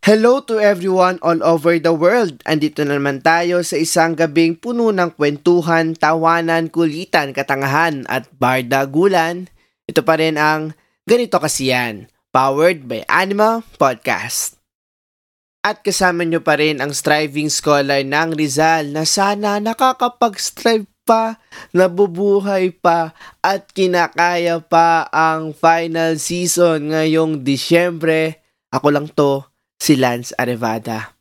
Hello to everyone all over the world. Andito na naman tayo sa isang gabing puno ng kwentuhan, tawanan, kulitan, katangahan at bardagulan. Ito pa rin ang Ganito Kasi Yan, powered by Anima Podcast. At kasama nyo pa rin ang striving scholar ng Rizal na sana nakakapag-strive pa, nabubuhay pa, at kinakaya pa ang final season ngayong Disyembre. Ako lang to, si Lance Arevada.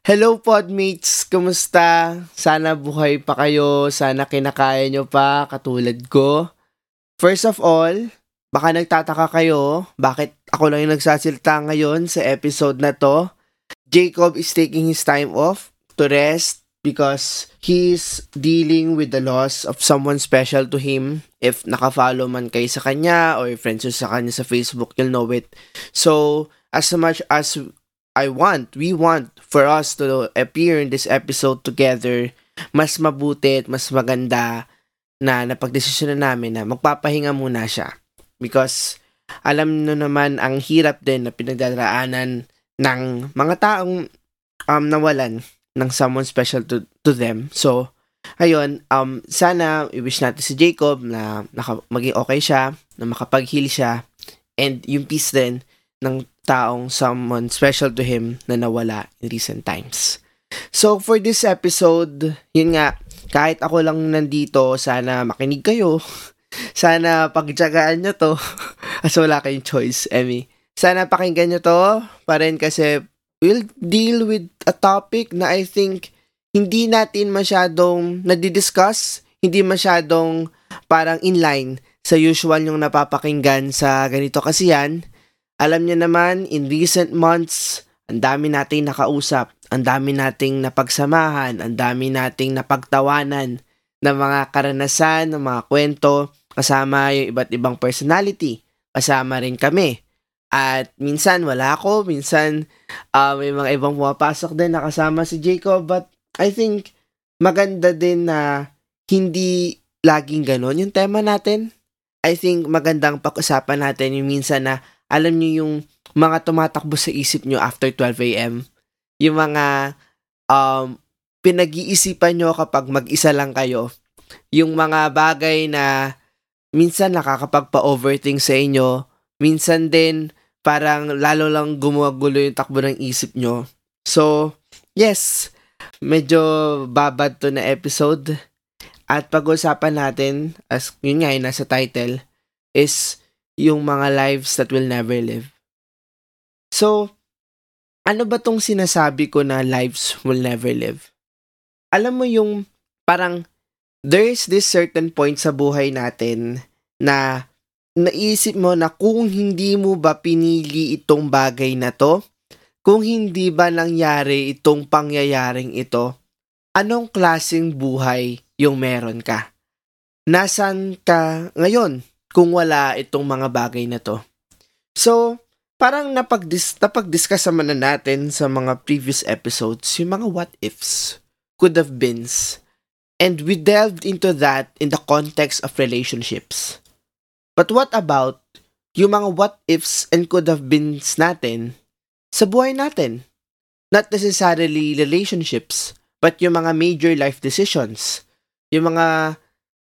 Hello podmates, kumusta? Sana buhay pa kayo, sana kinakaya nyo pa katulad ko. First of all, baka nagtataka kayo bakit ako lang yung nagsasilta ngayon sa episode na to. Jacob is taking his time off to rest because he's dealing with the loss of someone special to him. If nakafollow man kayo sa kanya or friends sa kanya sa Facebook, you'll know it. So, as much as I want, we want for us to appear in this episode together, mas mabuti at mas maganda na napagdesisyon na namin na magpapahinga muna siya. Because alam no naman ang hirap din na pinagdaraanan ng mga taong um, nawalan ng someone special to, to them. So, ayun, um, sana i-wish natin si Jacob na naka, maging okay siya, na makapag-heal siya, and yung peace din ng taong someone special to him na nawala in recent times. So, for this episode, yun nga, kahit ako lang nandito, sana makinig kayo. Sana pagtsagaan nyo to. Kasi wala kayong choice, Emmy. Sana pakinggan nyo to pa rin kasi we'll deal with a topic na I think hindi natin masyadong nadidiscuss, hindi masyadong parang inline sa usual yung napapakinggan sa ganito kasi yan. Alam niyo naman, in recent months, ang dami nating nakausap, ang dami nating napagsamahan, ang dami nating napagtawanan ng mga karanasan, ng mga kwento, kasama yung iba't ibang personality, kasama rin kami. At minsan wala ako, minsan uh, may mga ibang pumapasok din na kasama si Jacob, but I think maganda din na hindi laging ganon yung tema natin. I think magandang pag-usapan natin yung minsan na alam niyo yung mga tumatakbo sa isip nyo after 12 a.m. Yung mga um, pinag-iisipan nyo kapag mag-isa lang kayo. Yung mga bagay na minsan nakakapagpa-overthink sa inyo. Minsan din parang lalo lang gumugulo yung takbo ng isip nyo. So, yes, medyo babad to na episode. At pag-usapan natin, as yun nga yung nasa title, is yung mga lives that will never live. So, ano ba tong sinasabi ko na lives will never live? Alam mo yung parang there is this certain point sa buhay natin na naisip mo na kung hindi mo ba pinili itong bagay na to, kung hindi ba nangyari itong pangyayaring ito, anong klaseng buhay yung meron ka? Nasaan ka ngayon? kung wala itong mga bagay na to. So, parang napag-dis- napag-discuss naman na natin sa mga previous episodes yung mga what ifs, could have beens, and we delved into that in the context of relationships. But what about yung mga what ifs and could have beens natin sa buhay natin? Not necessarily relationships, but yung mga major life decisions. Yung mga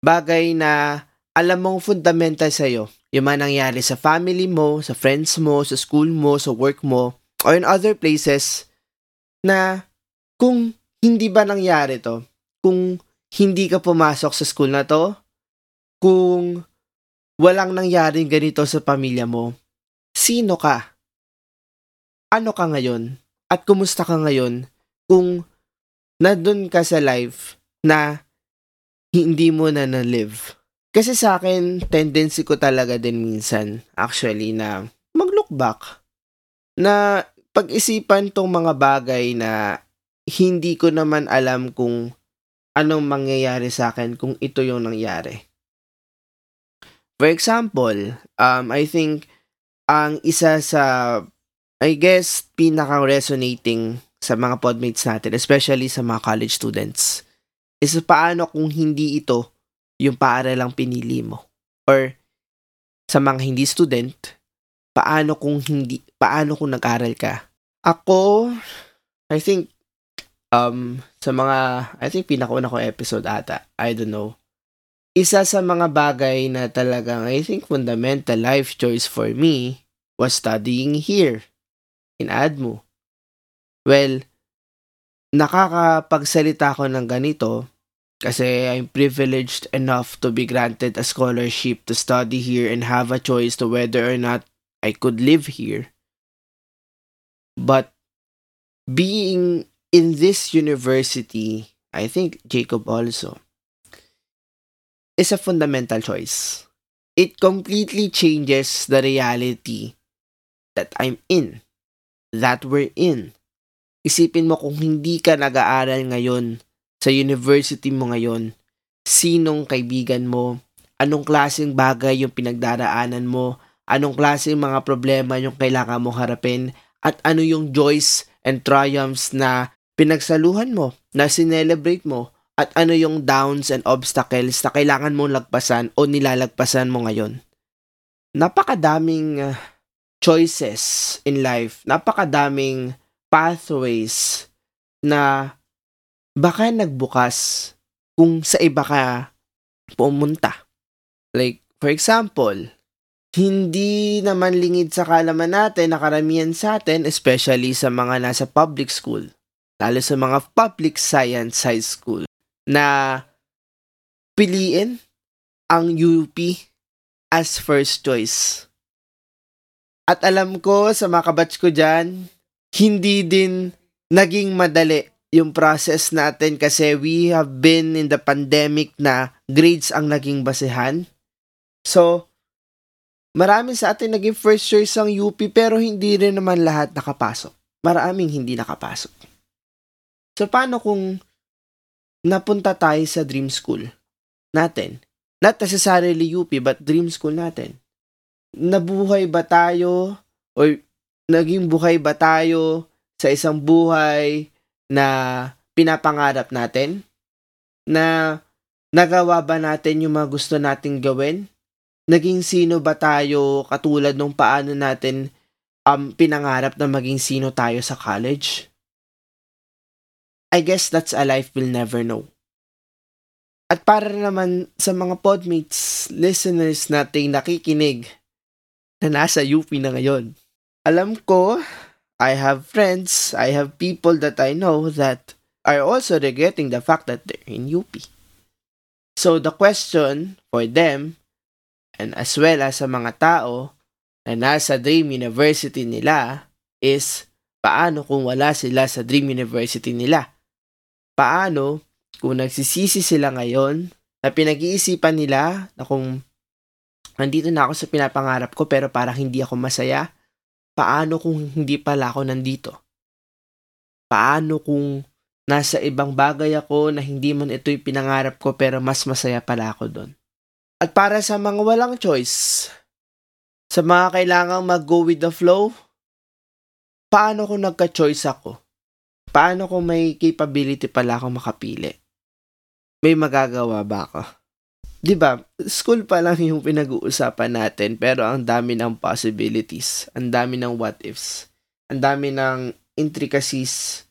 bagay na alam mong fundamental sa'yo, yung mga nangyari sa family mo, sa friends mo, sa school mo, sa work mo, or in other places, na kung hindi ba nangyari to, kung hindi ka pumasok sa school na to, kung walang nangyaring ganito sa pamilya mo, sino ka? Ano ka ngayon? At kumusta ka ngayon kung nandun ka sa life na hindi mo na na-live? Kasi sa akin, tendency ko talaga din minsan, actually, na mag-look back. Na pag-isipan tong mga bagay na hindi ko naman alam kung anong mangyayari sa akin kung ito yung nangyari. For example, um, I think ang isa sa, I guess, pinaka-resonating sa mga podmates natin, especially sa mga college students, is paano kung hindi ito yung paaralang pinili mo? Or sa mga hindi student, paano kung hindi paano kung nag-aral ka? Ako, I think um sa mga I think pinakauna ko episode ata, I don't know. Isa sa mga bagay na talagang I think fundamental life choice for me was studying here in ADMU. Well, nakakapagsalita ko ng ganito kasi I'm privileged enough to be granted a scholarship to study here and have a choice to whether or not I could live here. But being in this university, I think Jacob also, is a fundamental choice. It completely changes the reality that I'm in, that we're in. Isipin mo kung hindi ka nag-aaral ngayon sa university mo ngayon, sinong kaibigan mo, anong klaseng bagay yung pinagdaraanan mo, anong klaseng mga problema yung kailangan mo harapin, at ano yung joys and triumphs na pinagsaluhan mo, na sinelebrate mo, at ano yung downs and obstacles na kailangan mong lagpasan o nilalagpasan mo ngayon. Napakadaming uh, choices in life, napakadaming pathways na baka nagbukas kung sa iba ka pumunta. Like, for example, hindi naman lingid sa kalaman natin na karamihan sa atin, especially sa mga nasa public school, lalo sa mga public science high school, na piliin ang UP as first choice. At alam ko sa mga kabatch ko dyan, hindi din naging madali yung process natin kasi we have been in the pandemic na grades ang naging basehan. So, marami sa atin naging first choice ang UP pero hindi rin naman lahat nakapasok. Maraming hindi nakapasok. So, paano kung napunta tayo sa dream school natin? Not necessarily UP but dream school natin. Nabuhay ba tayo or naging buhay ba tayo sa isang buhay na pinapangarap natin? Na nagawa ba natin yung mga gusto nating gawin? Naging sino ba tayo katulad nung paano natin um, pinangarap na maging sino tayo sa college? I guess that's a life we'll never know. At para naman sa mga podmates, listeners nating nakikinig na nasa UP na ngayon. Alam ko I have friends, I have people that I know that are also regretting the fact that they're in UP. So the question for them, and as well as sa mga tao na nasa Dream University nila, is paano kung wala sila sa Dream University nila? Paano kung nagsisisi sila ngayon na pinag-iisipan nila na kung nandito na ako sa pinapangarap ko pero parang hindi ako masaya? Paano kung hindi pala ako nandito? Paano kung nasa ibang bagay ako na hindi man ito'y pinangarap ko pero mas masaya pala ako doon? At para sa mga walang choice, sa mga kailangang mag-go with the flow, paano kung nagka-choice ako? Paano kung may capability pala ako makapili? May magagawa ba ako? 'di ba, school pa lang yung pinag-uusapan natin pero ang dami ng possibilities, ang dami ng what ifs, ang dami ng intricacies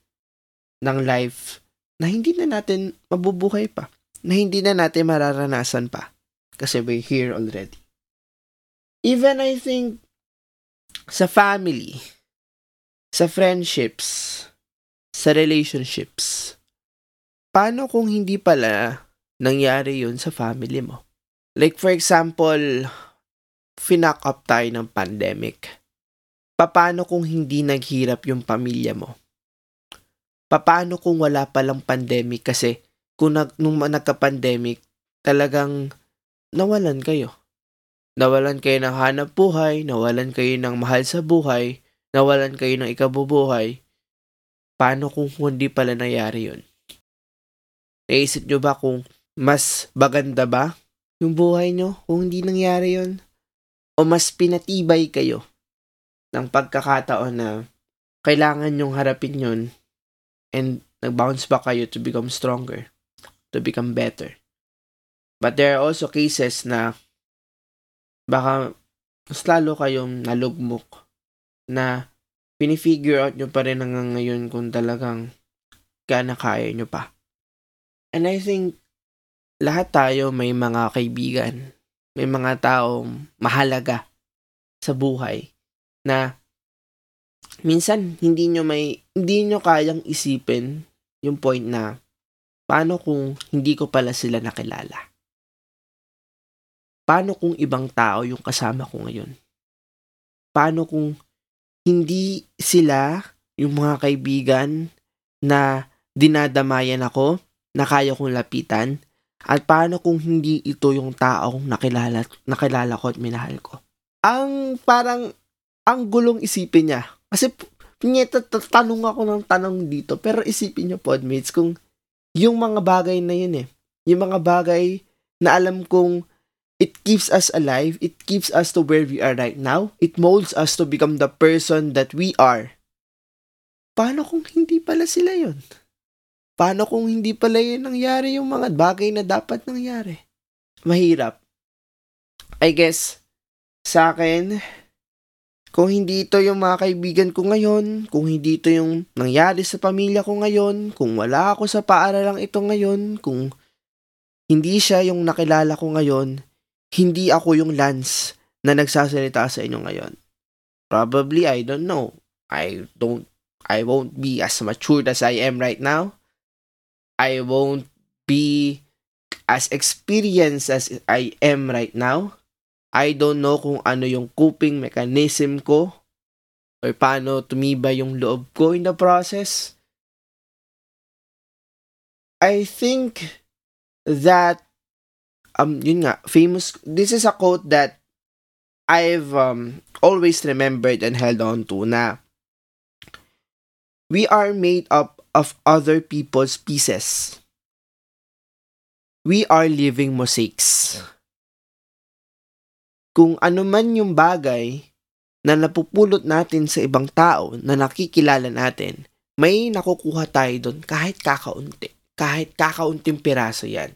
ng life na hindi na natin mabubuhay pa, na hindi na natin mararanasan pa kasi we're here already. Even I think sa family, sa friendships, sa relationships, paano kung hindi pala nangyari yun sa family mo. Like for example, finak up tayo ng pandemic. Paano kung hindi naghirap yung pamilya mo? Paano kung wala palang pandemic kasi kung nag, nung nagka-pandemic, talagang nawalan kayo. Nawalan kayo ng hanap buhay, nawalan kayo ng mahal sa buhay, nawalan kayo ng ikabubuhay. Paano kung hindi pala nangyari yun? Naisip nyo ba kung mas baganda ba yung buhay nyo kung hindi nangyari yon O mas pinatibay kayo ng pagkakataon na kailangan nyong harapin yon and nag-bounce back kayo to become stronger, to become better. But there are also cases na baka mas lalo kayong nalugmok na pinifigure out nyo pa rin hanggang ngayon kung talagang gana kaya nyo pa. And I think lahat tayo may mga kaibigan, may mga taong mahalaga sa buhay na minsan hindi nyo may hindi nyo kayang isipin yung point na paano kung hindi ko pala sila nakilala? Paano kung ibang tao yung kasama ko ngayon? Paano kung hindi sila yung mga kaibigan na dinadamayan ako, na kaya kong lapitan, at paano kung hindi ito yung taong nakilala, nakilala ko at minahal ko? Ang parang, ang gulong isipin niya. Kasi, tanong ako ng tanong dito, pero isipin niyo, podmates, kung yung mga bagay na yun eh, yung mga bagay na alam kong keeps us alive. It keeps us to where we are right now. It molds us to become the person that we are. Paano kung hindi pala sila yon? Paano kung hindi pala yun nangyari yung mga bagay na dapat nangyari? Mahirap. I guess, sa akin, kung hindi ito yung mga kaibigan ko ngayon, kung hindi ito yung nangyari sa pamilya ko ngayon, kung wala ako sa paaralang ito ngayon, kung hindi siya yung nakilala ko ngayon, hindi ako yung Lance na nagsasalita sa inyo ngayon. Probably, I don't know. I don't, I won't be as matured as I am right now. I won't be as experienced as I am right now. I don't know kung ano yung coping mechanism ko or paano tumibay yung loob ko in the process. I think that um, yun nga, famous, this is a quote that I've um, always remembered and held on to na we are made up of other people's pieces. We are living mosaics. Kung ano man yung bagay na napupulot natin sa ibang tao na nakikilala natin, may nakukuha tayo doon kahit kakaunti. Kahit kakaunting piraso yan.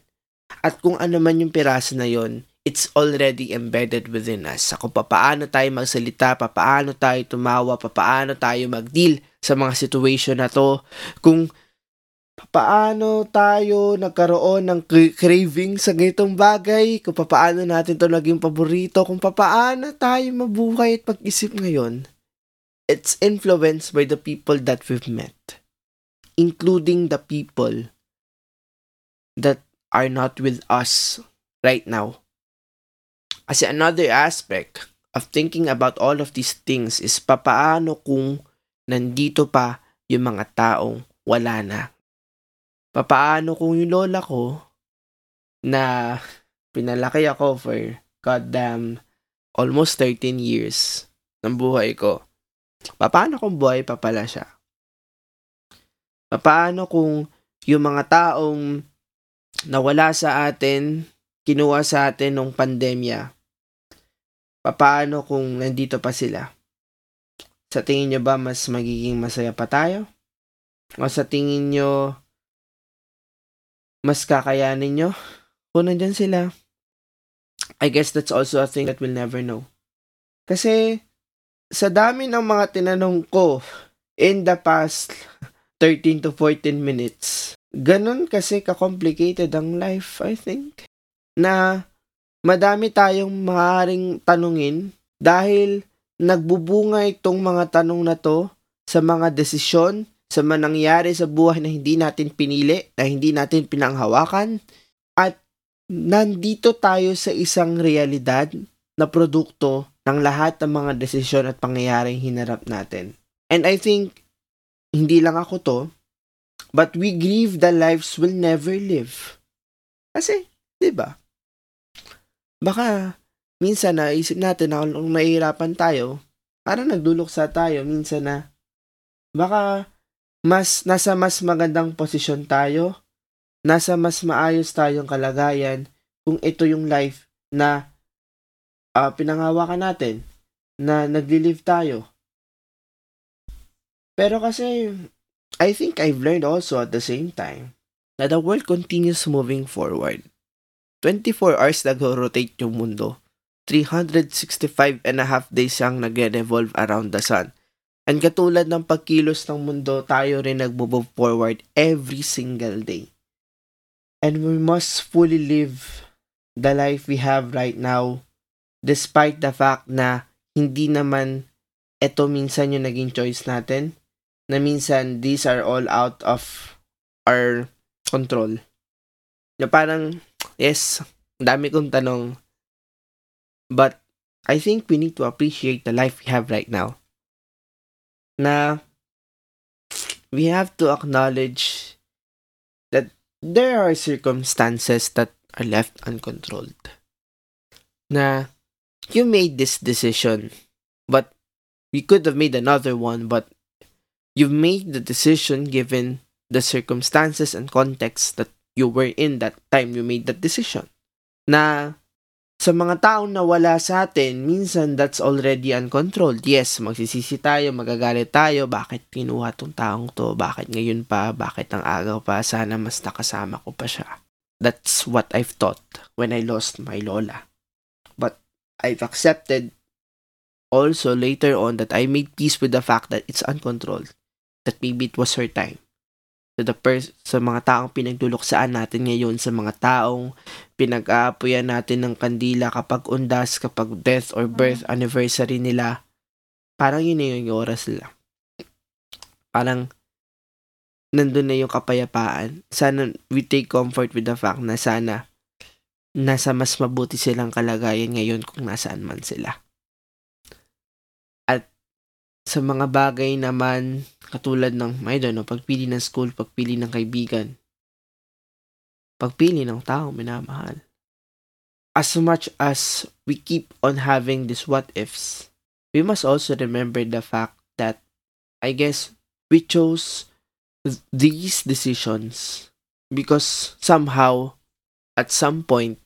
At kung ano man yung piraso na yon, it's already embedded within us. Sa kung paano tayo magsalita, paano tayo tumawa, paano tayo mag-deal sa mga situation na to, kung paano tayo nagkaroon ng craving sa ganitong bagay, kung paano natin to naging paborito, kung paano tayo mabuhay at pag-isip ngayon, it's influenced by the people that we've met, including the people that are not with us right now. Kasi another aspect of thinking about all of these things is papaano kung nandito pa yung mga taong wala na. Papaano kung yung lola ko na pinalaki ako for goddamn almost 13 years ng buhay ko. Paano kung buhay pa pala siya? Paano kung yung mga taong nawala sa atin, kinuha sa atin nung pandemya, paano kung nandito pa sila? Sa tingin nyo ba mas magiging masaya pa tayo? O sa tingin nyo mas kakayanin nyo kung nandyan sila? I guess that's also a thing that we'll never know. Kasi sa dami ng mga tinanong ko in the past 13 to 14 minutes, ganun kasi ka-complicated ang life, I think. Na madami tayong maaaring tanungin dahil nagbubunga itong mga tanong na to sa mga desisyon, sa mga nangyari sa buhay na hindi natin pinili, na hindi natin pinanghawakan, at nandito tayo sa isang realidad na produkto ng lahat ng mga desisyon at pangyayaring hinarap natin. And I think, hindi lang ako to, But we grieve the lives we'll never live. Kasi, di ba? Baka, minsan na isip natin na kung nahihirapan tayo, parang nagduluksa tayo minsan na baka mas nasa mas magandang posisyon tayo, nasa mas maayos tayong kalagayan kung ito yung life na uh, pinangawakan natin, na nagli-live tayo. Pero kasi I think I've learned also at the same time that the world continues moving forward. 24 hours nag-rotate yung mundo. 365 and a half days siyang nag-revolve around the sun. And katulad ng pagkilos ng mundo, tayo rin nag-move forward every single day. And we must fully live the life we have right now despite the fact na hindi naman ito minsan yung naging choice natin na minsan these are all out of our control. Na parang, yes, dami kong tanong but I think we need to appreciate the life we have right now na we have to acknowledge that there are circumstances that are left uncontrolled. Na you made this decision, but we could have made another one, but you've made the decision given the circumstances and context that you were in that time you made that decision. Na sa mga taong nawala sa atin, minsan that's already uncontrolled. Yes, magsisisi tayo, magagalit tayo, bakit kinuha tong taong to, bakit ngayon pa, bakit ang agaw pa, sana mas nakasama ko pa siya. That's what I've thought when I lost my lola. But I've accepted also later on that I made peace with the fact that it's uncontrolled. That maybe it was her time to the pers- sa mga taong pinagduluksaan natin ngayon, sa mga taong pinag-aapoyan natin ng kandila kapag undas, kapag death or birth anniversary nila, parang yun na yung oras nila. Parang nandun na yung kapayapaan. Sana we take comfort with the fact na sana nasa mas mabuti silang kalagayan ngayon kung nasaan man sila. Sa mga bagay naman katulad ng, I don't know, pagpili ng school, pagpili ng kaibigan, pagpili ng tao minamahal. As much as we keep on having these what ifs, we must also remember the fact that I guess we chose these decisions because somehow at some point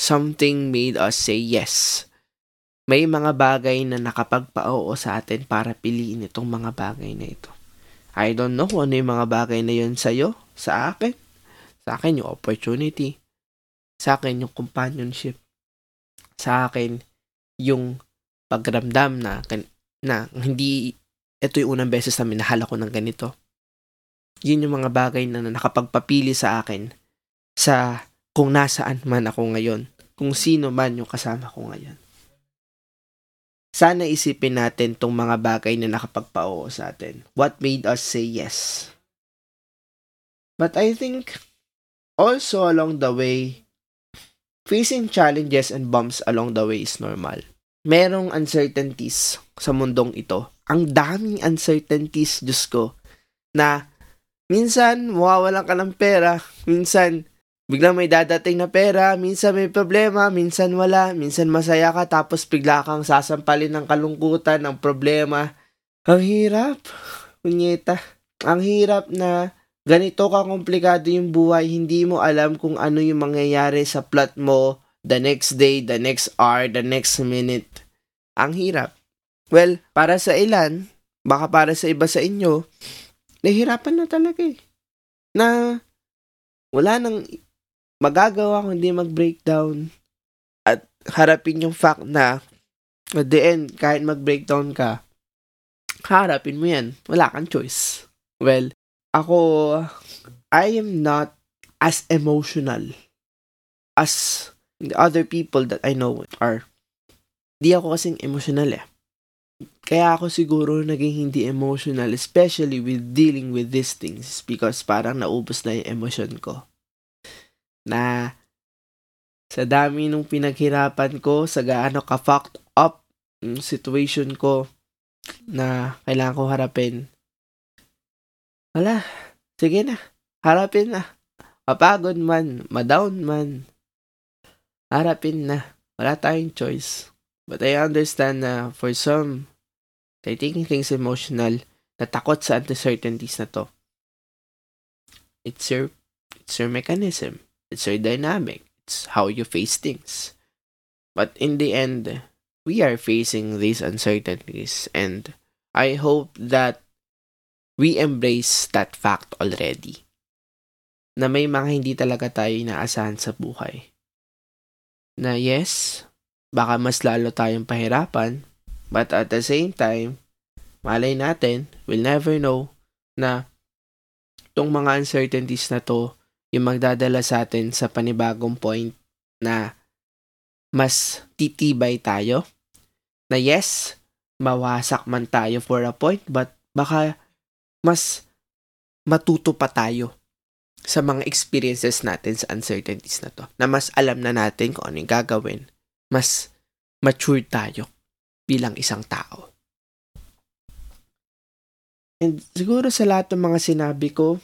something made us say yes may mga bagay na nakapagpa-oo sa atin para piliin itong mga bagay na ito. I don't know kung ano yung mga bagay na yun sa'yo, sa akin. Sa akin yung opportunity. Sa akin yung companionship. Sa akin yung pagramdam na, na hindi ito yung unang beses na minahal ako ng ganito. Yun yung mga bagay na nakapagpapili sa akin sa kung nasaan man ako ngayon, kung sino man yung kasama ko ngayon sana isipin natin tong mga bagay na nakapagpao sa atin. What made us say yes? But I think also along the way, facing challenges and bumps along the way is normal. Merong uncertainties sa mundong ito. Ang daming uncertainties, Diyos ko, na minsan mawawalan ka ng pera, minsan Biglang may dadating na pera, minsan may problema, minsan wala, minsan masaya ka, tapos bigla kang sasampalin ng kalungkutan, ng problema. Ang hirap, kunyeta. Ang hirap na ganito ka komplikado yung buhay, hindi mo alam kung ano yung mangyayari sa plot mo the next day, the next hour, the next minute. Ang hirap. Well, para sa ilan, baka para sa iba sa inyo, nahihirapan na talaga eh. Na wala nang magagawa kung hindi mag-breakdown at harapin yung fact na at the end, kahit mag-breakdown ka, harapin mo yan. Wala kang choice. Well, ako, I am not as emotional as the other people that I know are. Di ako kasing emotional eh. Kaya ako siguro naging hindi emotional, especially with dealing with these things because parang naubos na yung emotion ko na sa dami nung pinaghirapan ko, sa gaano ka-fucked up yung situation ko na kailangan ko harapin. Wala, sige na, harapin na. Mapagod man, madown man, harapin na. Wala tayong choice. But I understand na for some, they're taking things emotional, natakot sa uncertainties na to. It's your, it's your mechanism. It's your dynamic. It's how you face things. But in the end, we are facing these uncertainties and I hope that we embrace that fact already. Na may mga hindi talaga tayo inaasahan sa buhay. na yes, baka mas lalo tayong pahirapan, but at the same time, malay natin, we'll never know na tong mga uncertainties na to yung magdadala sa atin sa panibagong point na mas titibay tayo. Na yes, mawasak man tayo for a point, but baka mas matuto pa tayo sa mga experiences natin sa uncertainties na to. Na mas alam na natin kung ano yung gagawin. Mas mature tayo bilang isang tao. And siguro sa lahat ng mga sinabi ko,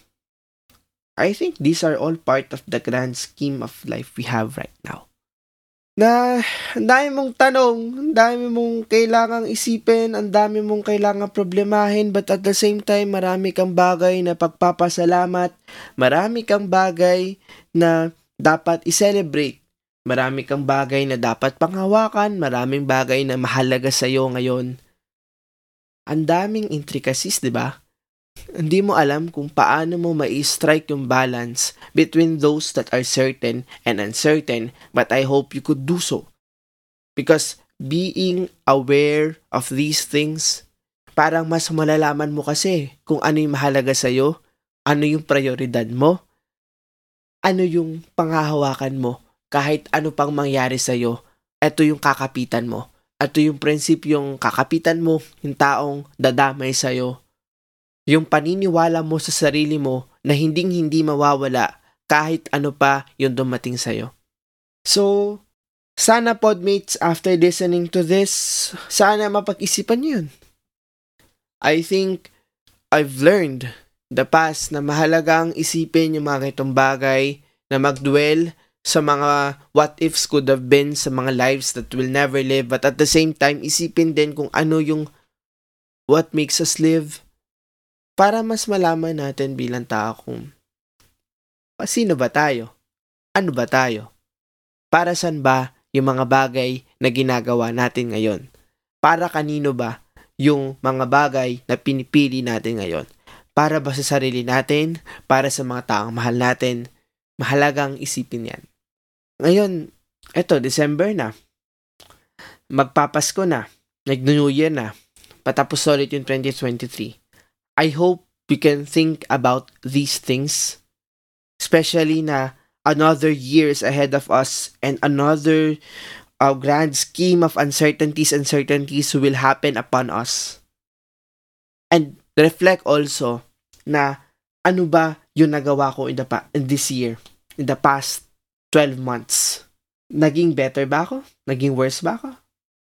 I think these are all part of the grand scheme of life we have right now. Na ang dami mong tanong, ang dami mong kailangang isipin, ang dami mong kailangang problemahin, but at the same time, marami kang bagay na pagpapasalamat, marami kang bagay na dapat i-celebrate, marami kang bagay na dapat panghawakan, maraming bagay na mahalaga sa'yo ngayon. Ang daming intricacies, di ba? Hindi mo alam kung paano mo ma-strike yung balance between those that are certain and uncertain, but I hope you could do so. Because being aware of these things, parang mas malalaman mo kasi kung ano yung mahalaga sa'yo, ano yung prioridad mo, ano yung panghahawakan mo, kahit ano pang mangyari sa'yo, ito yung kakapitan mo. Ito yung prinsipyong kakapitan mo, yung taong dadamay sa'yo, yung paniniwala mo sa sarili mo na hinding-hindi mawawala kahit ano pa yung dumating sa'yo. So, sana podmates, after listening to this, sana mapag-isipan yun. I think I've learned the past na mahalagang isipin yung mga itong bagay na magdwell sa mga what ifs could have been sa mga lives that will never live but at the same time isipin din kung ano yung what makes us live para mas malaman natin bilang tao kung sino ba tayo? Ano ba tayo? Para saan ba yung mga bagay na ginagawa natin ngayon? Para kanino ba yung mga bagay na pinipili natin ngayon? Para ba sa sarili natin? Para sa mga taong mahal natin? Mahalagang isipin yan. Ngayon, eto, December na. Magpapasko na. Nag-New Year na. Patapos ulit yung 2023 I hope we can think about these things, especially na another years ahead of us and another uh, grand scheme of uncertainties and certainties will happen upon us. And reflect also na ano ba yung nagawa ko in, the pa- in this year, in the past 12 months. Naging better ba ako? Naging worse ba ako?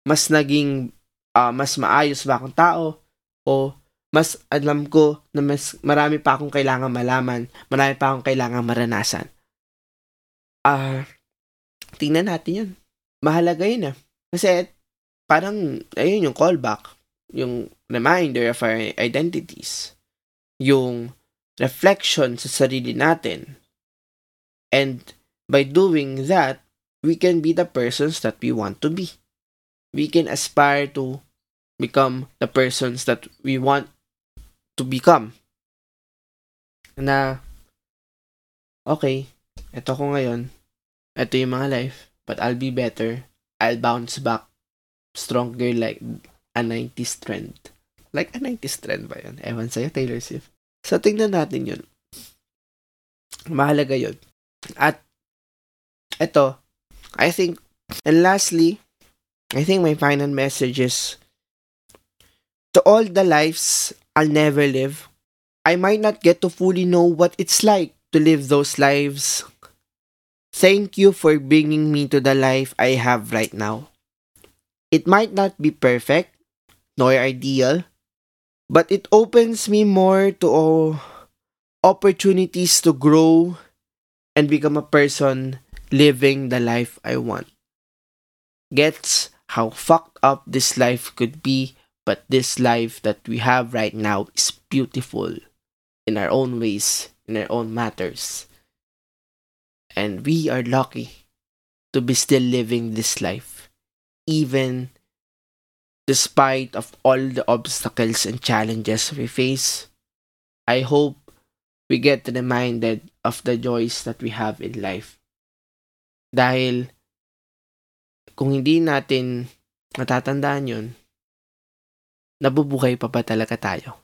Mas naging uh, mas maayos ba akong tao? O mas alam ko na mas marami pa akong kailangan malaman, marami pa akong kailangan maranasan. Ah, uh, tingnan natin yun. Mahalaga yun ah. Kasi parang, ayun yung callback, yung reminder of our identities, yung reflection sa sarili natin. And by doing that, we can be the persons that we want to be. We can aspire to become the persons that we want to become. Na, okay, ito ko ngayon, ito yung mga life, but I'll be better. I'll bounce back stronger like a 90s trend. Like a 90s trend ba yun? Ewan sa'yo, Taylor Swift. So, tingnan natin yun. Mahalaga yun. At, ito, I think, and lastly, I think my final message is to all the lives I'll never live. I might not get to fully know what it's like to live those lives. Thank you for bringing me to the life I have right now. It might not be perfect, nor ideal, but it opens me more to uh, opportunities to grow and become a person living the life I want. Gets how fucked up this life could be But this life that we have right now is beautiful in our own ways, in our own matters. And we are lucky to be still living this life, even despite of all the obstacles and challenges we face. I hope we get reminded of the joys that we have in life. Dahil kung hindi natin matatandaan yun, nabubuhay pa ba talaga tayo?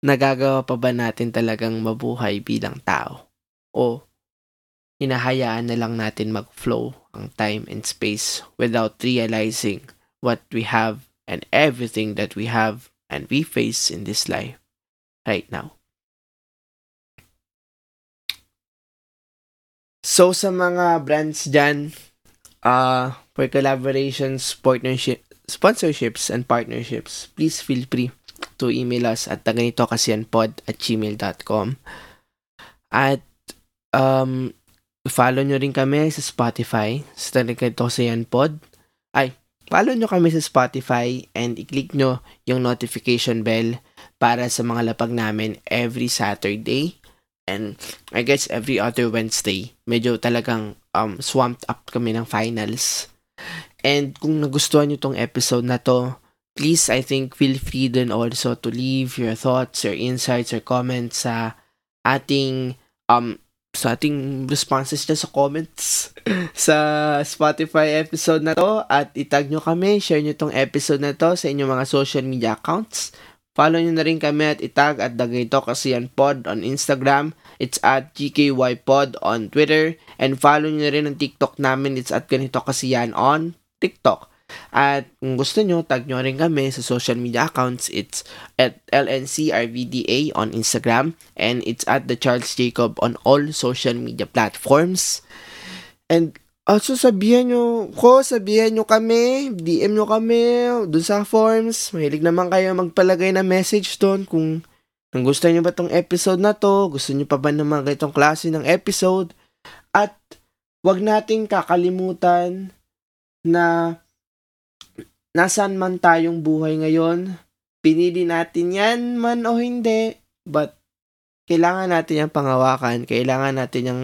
Nagagawa pa ba natin talagang mabuhay bilang tao? O hinahayaan na lang natin mag-flow ang time and space without realizing what we have and everything that we have and we face in this life right now. So sa mga brands dyan, uh, for collaborations, partnership, sponsorships, and partnerships, please feel free to email us at taganitokasianpod at gmail.com. At um, follow nyo rin kami sa Spotify, sa Taganitokasianpod. Ay, follow nyo kami sa Spotify and i-click nyo yung notification bell para sa mga lapag namin every Saturday and I guess every other Wednesday. Medyo talagang um, swamped up kami ng finals. And kung nagustuhan nyo tong episode na to, please I think feel free din also to leave your thoughts, your insights, or comments sa ating um sa ating responses dyan sa comments sa Spotify episode na to at itag nyo kami, share nyo tong episode na to sa inyong mga social media accounts Follow nyo na rin kami at itag at Dagayto kasi yan pod on Instagram. It's at GKYpod on Twitter. And follow nyo na rin ang TikTok namin. It's at ganito kasi yan on TikTok. At kung gusto nyo, tag nyo rin kami sa social media accounts. It's at LNCRVDA on Instagram. And it's at the Charles Jacob on all social media platforms. And Also, sabihan nyo ko, sabihan nyo kami, DM nyo kami dun sa forms. Mahilig naman kayo magpalagay na message doon kung kung gusto nyo ba tong episode na to, gusto nyo pa ba ng mga ganitong klase ng episode. At wag nating kakalimutan na nasan man tayong buhay ngayon, pinili natin yan man o hindi, but kailangan natin yung pangawakan, kailangan natin yung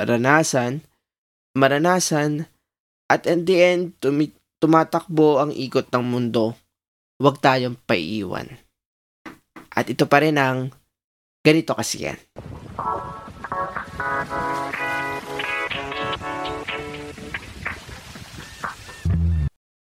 ranasan maranasan at in the end tumi- tumatakbo ang ikot ng mundo, huwag tayong paiiwan. At ito pa rin ang ganito kasi yan.